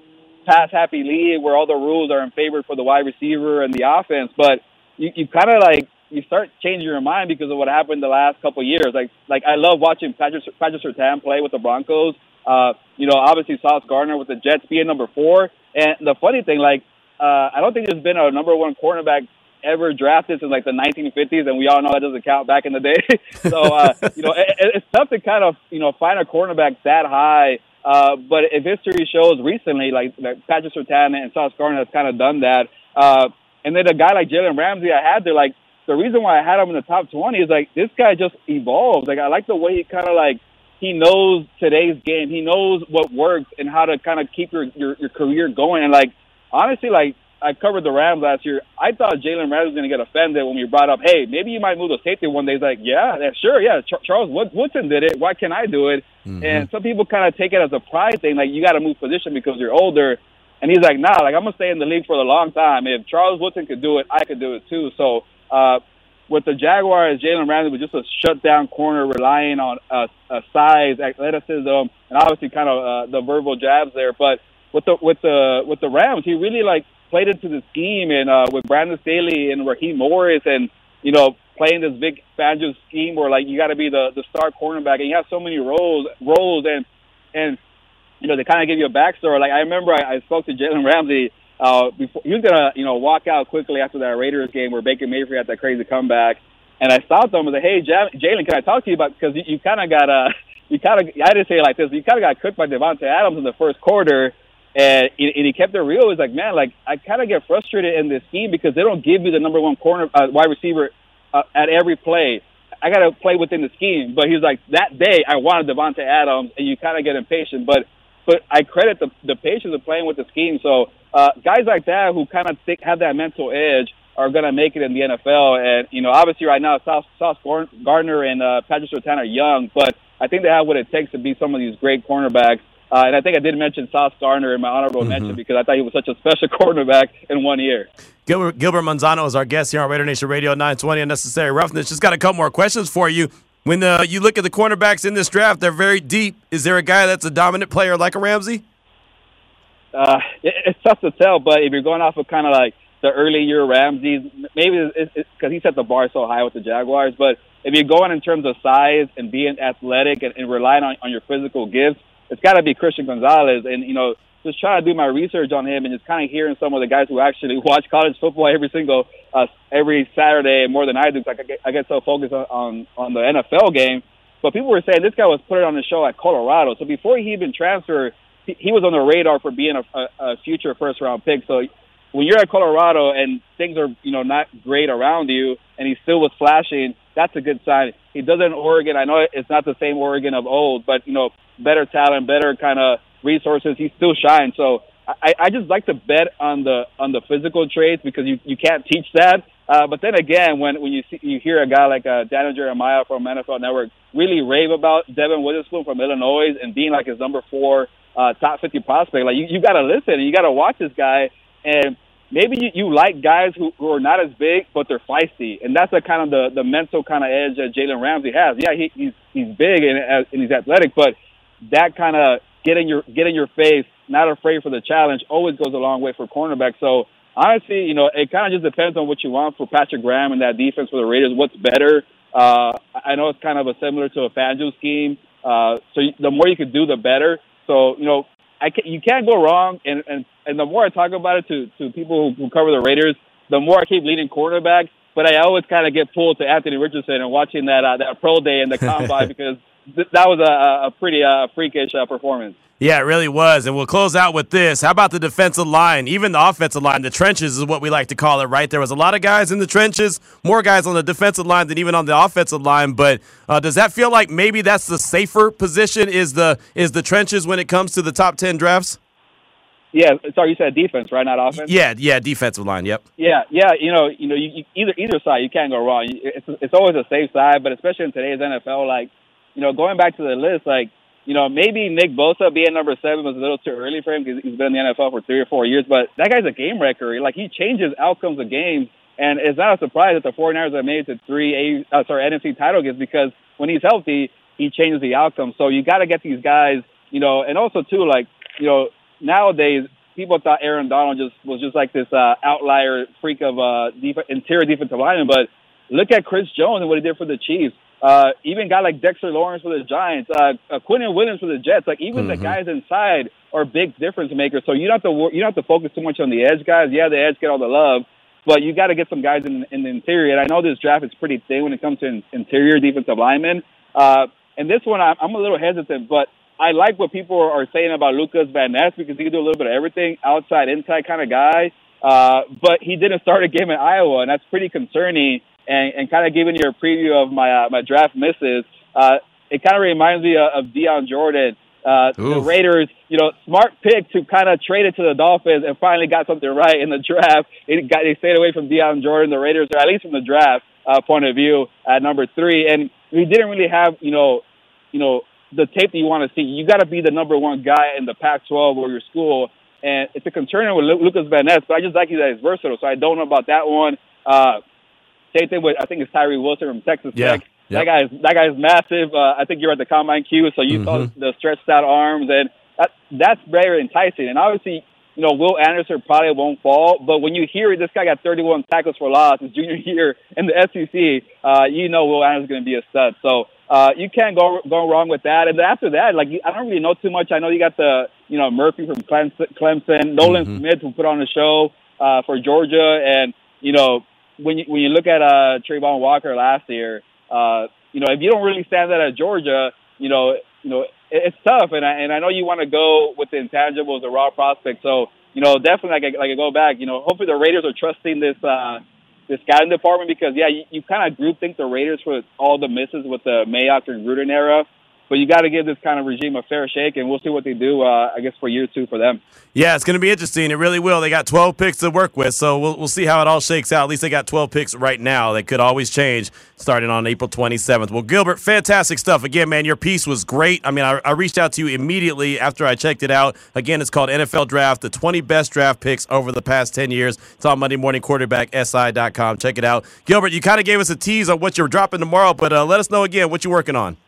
pass happy league where all the rules are in favor for the wide receiver and the offense. But you, you kind of like you start changing your mind because of what happened the last couple of years. Like like I love watching Patrick Patrick Surtain play with the Broncos. Uh, you know, obviously Sauce Gardner with the Jets being number four. And the funny thing, like uh, I don't think there's been a number one cornerback ever drafted since like the 1950s, and we all know that doesn't count back in the day. so uh, you know, it, it's tough to kind of you know find a cornerback that high. Uh, but if history shows recently, like, like Patrick Surtain and Sauce Gardner has kind of done that. Uh, and then a guy like Jalen Ramsey, I had there, like, the reason why I had him in the top 20 is like, this guy just evolves. Like, I like the way he kind of like, he knows today's game. He knows what works and how to kind of keep your, your, your career going. And like, honestly, like, I covered the Rams last year. I thought Jalen Ramsey was going to get offended when we brought up, hey, maybe you might move to safety one day. He's like, yeah, yeah sure, yeah. Ch- Charles Woodson did it. Why can't I do it? Mm-hmm. And some people kind of take it as a pride thing, like you got to move position because you're older. And he's like, nah, like I'm gonna stay in the league for a long time. If Charles Woodson could do it, I could do it too. So uh, with the Jaguars, Jalen Ramsey was just a shutdown corner, relying on uh, uh, size, athleticism, and obviously kind of uh, the verbal jabs there. But with the with the with the Rams, he really like played into the scheme, and uh, with Brandon Staley and Raheem Morris, and you know playing this Vic Fangio scheme where like you got to be the the star cornerback, and you have so many roles roles, and and you know they kind of give you a backstory. Like I remember I, I spoke to Jalen Ramsey. Uh, before he was gonna you know walk out quickly after that Raiders game where Baker Mayfield had that crazy comeback, and I stopped him and said, "Hey, Jalen, can I talk to you about because you, you kind of got uh you kind of I didn't say it like this, you kind of got cooked by Davante Adams in the first quarter." And, and he kept it real. He's like, man, like I kind of get frustrated in this scheme because they don't give you the number one corner uh, wide receiver uh, at every play. I got to play within the scheme. But he's like, that day I wanted Davante Adams, and you kind of get impatient. But but I credit the the patience of playing with the scheme. So uh, guys like that who kind of think, have that mental edge are going to make it in the NFL. And you know, obviously right now, Sauce, Sauce Gardner and uh, Patrick Surtain are young, but I think they have what it takes to be some of these great cornerbacks. Uh, and I think I did mention Sauce Gardner in my honorable mm-hmm. mention because I thought he was such a special cornerback in one year. Gilbert, Gilbert Manzano is our guest here on Raider Nation Radio 920 Unnecessary Roughness. Just got a couple more questions for you. When uh, you look at the cornerbacks in this draft, they're very deep. Is there a guy that's a dominant player like a Ramsey? Uh, it's tough to tell, but if you're going off of kind of like the early year Ramsey, maybe because he set the bar so high with the Jaguars. But if you're going in terms of size and being athletic and, and relying on, on your physical gifts, it's got to be Christian Gonzalez. And you know, just trying to do my research on him and just kind of hearing some of the guys who actually watch college football every single uh, every Saturday more than I do. Like I get, I get so focused on, on on the NFL game, but people were saying this guy was put on the show at Colorado. So before he even transferred, he, he was on the radar for being a, a, a future first round pick. So when you're at Colorado and things are you know not great around you, and he still was flashing, that's a good sign. He does it in Oregon. I know it's not the same Oregon of old, but you know better talent, better kind of resources. He still shines. So I, I just like to bet on the on the physical traits because you you can't teach that. Uh, but then again, when when you see, you hear a guy like uh, Daniel Jeremiah from NFL Network really rave about Devon Witherspoon from Illinois and being like his number four uh, top fifty prospect, like you you got to listen and you got to watch this guy. And maybe you, you like guys who, who are not as big but they're feisty, and that's the kind of the the mental kind of edge that Jalen Ramsey has. Yeah, he, he's he's big and, and he's athletic, but that kind of get in your get in your face, not afraid for the challenge, always goes a long way for cornerback. So honestly, you know, it kind of just depends on what you want for Patrick Graham and that defense for the Raiders. What's better? Uh, I know it's kind of a similar to a Fangio scheme. Uh, so the more you can do, the better. So you know, I can, you can't go wrong. And, and and the more I talk about it to to people who, who cover the Raiders, the more I keep leading cornerback. But I always kind of get pulled to Anthony Richardson and watching that uh, that pro day in the combine because th- that was a, a pretty uh, freakish uh, performance. Yeah, it really was. And we'll close out with this. How about the defensive line? Even the offensive line, the trenches is what we like to call it, right? There was a lot of guys in the trenches, more guys on the defensive line than even on the offensive line. But uh, does that feel like maybe that's the safer position? Is the is the trenches when it comes to the top ten drafts? Yeah, sorry, you said defense, right? Not offense. Yeah, yeah, defensive line. Yep. Yeah, yeah. You know, you know, you, you, either either side, you can't go wrong. It's it's always a safe side, but especially in today's NFL, like you know, going back to the list, like, you know, maybe Nick Bosa being number seven was a little too early for him because he's been in the NFL for three or four years, but that guy's a game wrecker. Like, he changes outcomes of games, and it's not a surprise that the 49ers have made it to three A, uh, sorry, NFC title games because when he's healthy, he changes the outcome. So you got to get these guys, you know, and also, too, like, you know, nowadays, people thought Aaron Donald just was just like this uh, outlier freak of uh, def- interior defensive lineman, but look at Chris Jones and what he did for the Chiefs. Uh, even guy like Dexter Lawrence for the Giants, uh, uh, Quinnen Williams for the Jets. Like even mm-hmm. the guys inside are big difference makers. So you don't have to you don't have to focus too much on the edge guys. Yeah, the edge get all the love, but you got to get some guys in, in the interior. And I know this draft is pretty thin when it comes to in, interior defensive linemen. Uh, and this one, I'm, I'm a little hesitant, but I like what people are saying about Lucas Van Ness because he can do a little bit of everything, outside, inside kind of guy. Uh, but he didn't start a game in Iowa, and that's pretty concerning and, and kind of giving you a preview of my uh, my draft misses, uh, it kind of reminds me of, of Dion Jordan. Uh, the Raiders, you know, smart pick to kind of trade it to the Dolphins and finally got something right in the draft. It got, they stayed away from Dion Jordan. The Raiders, or at least from the draft uh, point of view, at number three. And we didn't really have, you know, you know, the tape that you want to see. You got to be the number one guy in the Pac-12 or your school. And it's a concern with Lucas Van Ness, but I just like he's, he's versatile. So I don't know about that one. Uh, same thing with I think it's Tyree Wilson from Texas yeah. Tech. Yep. That guy's that guy's massive. Uh, I think you're at the combine Q, so you mm-hmm. saw the stretched out arms, and that that's very enticing. And obviously, you know, Will Anderson probably won't fall. But when you hear this guy got 31 tackles for loss his junior year in the SEC, uh, you know Will Anderson's going to be a stud. So uh, you can't go go wrong with that. And after that, like I don't really know too much. I know you got the you know Murphy from Clemson, Clemson Nolan mm-hmm. Smith who put on the show uh, for Georgia, and you know when you when you look at uh, Travon Walker last year, uh, you know if you don't really stand out at Georgia, you know you know it's tough, and I and I know you want to go with the intangibles, the raw prospect. So you know, definitely like like go back. You know, hopefully the Raiders are trusting this uh, this scouting department because yeah, you, you kind of group think the Raiders for all the misses with the Mayock and Gruden era but you got to give this kind of regime a fair shake, and we'll see what they do. Uh, I guess for year two for them. Yeah, it's going to be interesting. It really will. They got 12 picks to work with, so we'll we'll see how it all shakes out. At least they got 12 picks right now. They could always change starting on April 27th. Well, Gilbert, fantastic stuff. Again, man, your piece was great. I mean, I, I reached out to you immediately after I checked it out. Again, it's called NFL Draft, the 20 best draft picks over the past 10 years. It's on Monday Morning Quarterback SI.com. Check it out. Gilbert, you kind of gave us a tease on what you're dropping tomorrow, but uh, let us know again what you're working on.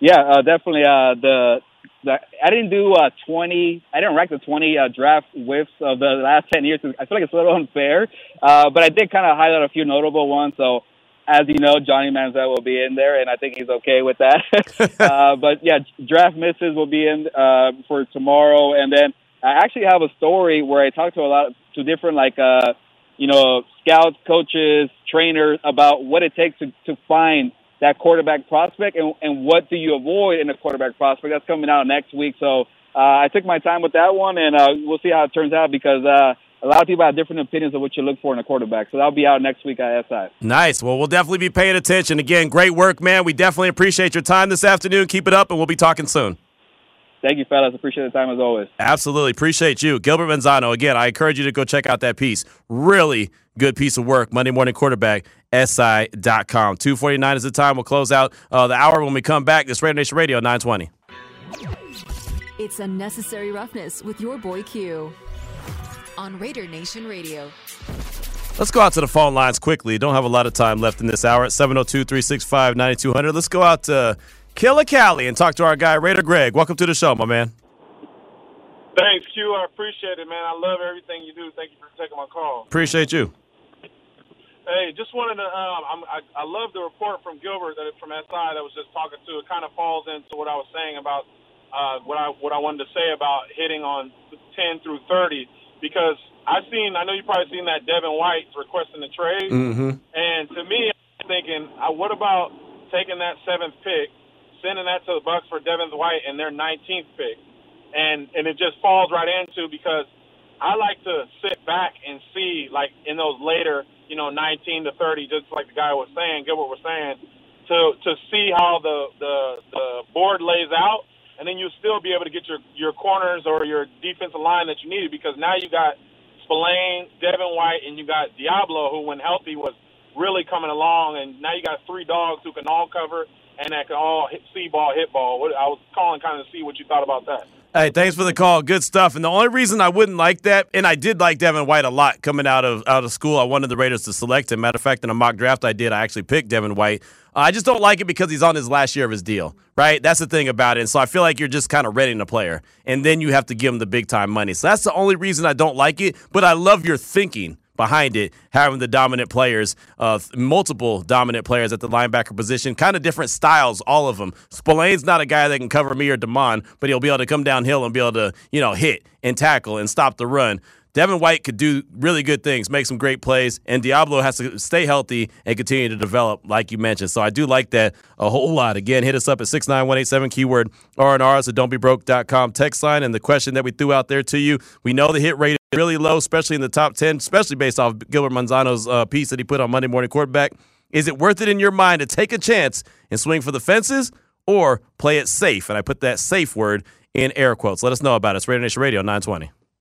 Yeah, uh, definitely. Uh, the, the I didn't do uh, 20. I didn't rank the 20 uh, draft whiffs of the last 10 years. I feel like it's a little unfair, uh, but I did kind of highlight a few notable ones. So, as you know, Johnny Manziel will be in there, and I think he's okay with that. uh, but yeah, draft misses will be in uh, for tomorrow, and then I actually have a story where I talked to a lot to different like uh, you know scouts, coaches, trainers about what it takes to to find that quarterback prospect and, and what do you avoid in a quarterback prospect. That's coming out next week. So uh, I took my time with that one, and uh, we'll see how it turns out because uh, a lot of people have different opinions of what you look for in a quarterback. So that'll be out next week at SI. Nice. Well, we'll definitely be paying attention. Again, great work, man. We definitely appreciate your time this afternoon. Keep it up, and we'll be talking soon. Thank you, fellas. Appreciate the time as always. Absolutely. Appreciate you. Gilbert Manzano, again, I encourage you to go check out that piece. Really good piece of work. Monday Morning Quarterback, SI.com. 249 is the time. We'll close out uh, the hour when we come back. This Raider Nation Radio, 920. It's Unnecessary Roughness with your boy Q on Raider Nation Radio. Let's go out to the phone lines quickly. Don't have a lot of time left in this hour at 702 365 9200. Let's go out to Killer Cali and talk to our guy, Raider Greg. Welcome to the show, my man. Thanks, Q. I appreciate it, man. I love everything you do. Thank you for taking my call. Appreciate you. Hey, just wanted to. Um, I, I love the report from Gilbert that from SI that was just talking to. It kind of falls into what I was saying about uh, what I what I wanted to say about hitting on 10 through 30 because I've seen. I know you probably seen that Devin White requesting the trade, mm-hmm. and to me, I'm thinking, uh, what about taking that seventh pick sending that to the Bucs for Devin White and their 19th pick, and and it just falls right into because I like to sit back and see like in those later, you know, 19 to 30, just like the guy was saying, Gilbert was saying, to to see how the the the board lays out, and then you'll still be able to get your your corners or your defensive line that you needed because now you got Spillane, Devin White, and you got Deablo, who when healthy was really coming along, and now you got three dogs who can all cover and that can all hit, see ball, hit ball. I was calling kind of see what you thought about that. Hey, thanks for the call. Good stuff. And the only reason I wouldn't like that, and I did like Devin White a lot coming out of out of school. I wanted the Raiders to select him. Matter of fact, in a mock draft I did, I actually picked Devin White. Uh, I just don't like it because he's on his last year of his deal, right? That's the thing about it. And so I feel like you're just kind of renting a player, and then you have to give him the big time money. So that's the only reason I don't like it. But I love your thinking behind it, having the dominant players, uh, multiple dominant players at the linebacker position, kind of different styles, all of them. Spillane's not a guy that can cover me or Demond, but he'll be able to come downhill and be able to, you know, hit and tackle and stop the run. Devin White could do really good things, make some great plays, and Deablo has to stay healthy and continue to develop, like you mentioned. So I do like that a whole lot. Again, hit us up at 69187, keyword R&R, so don'tbebroke.com text line. And the question that we threw out there to you, we know the hit rate really low, especially in the top 10, especially based off Gilbert Manzano's uh, piece that he put on Monday Morning Quarterback. Is it worth it in your mind to take a chance and swing for the fences or play it safe? And I put that safe word in air quotes. Let us know about it. It's Raider Nation Radio 920.